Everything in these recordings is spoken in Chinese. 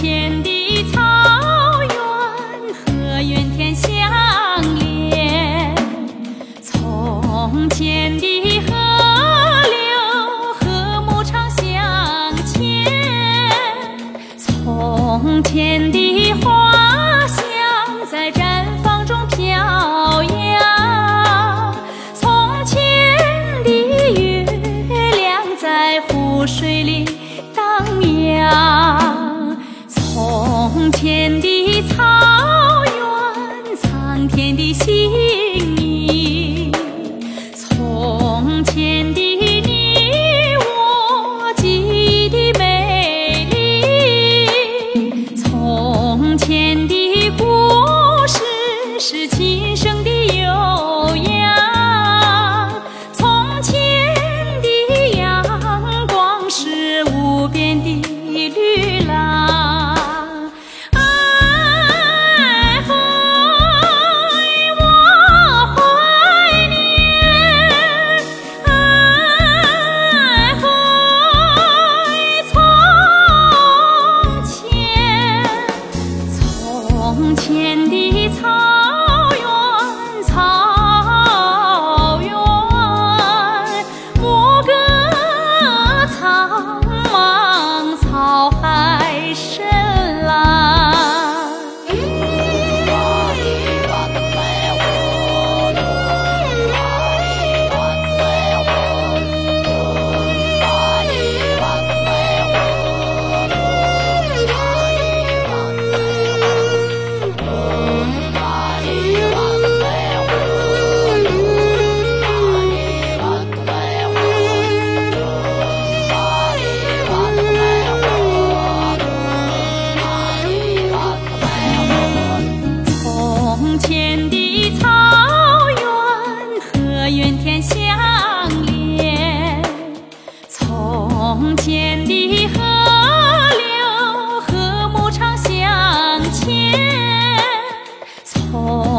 天的草原和云天相连。从前的河流和牧场相见从前的花香在绽放中飘扬。从前的月亮在湖水里的心意。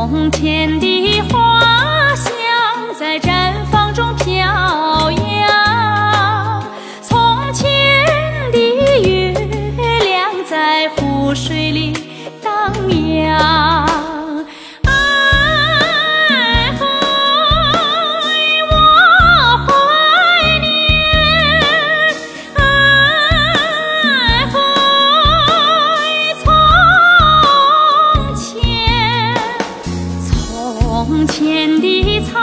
从前的花香在。天地苍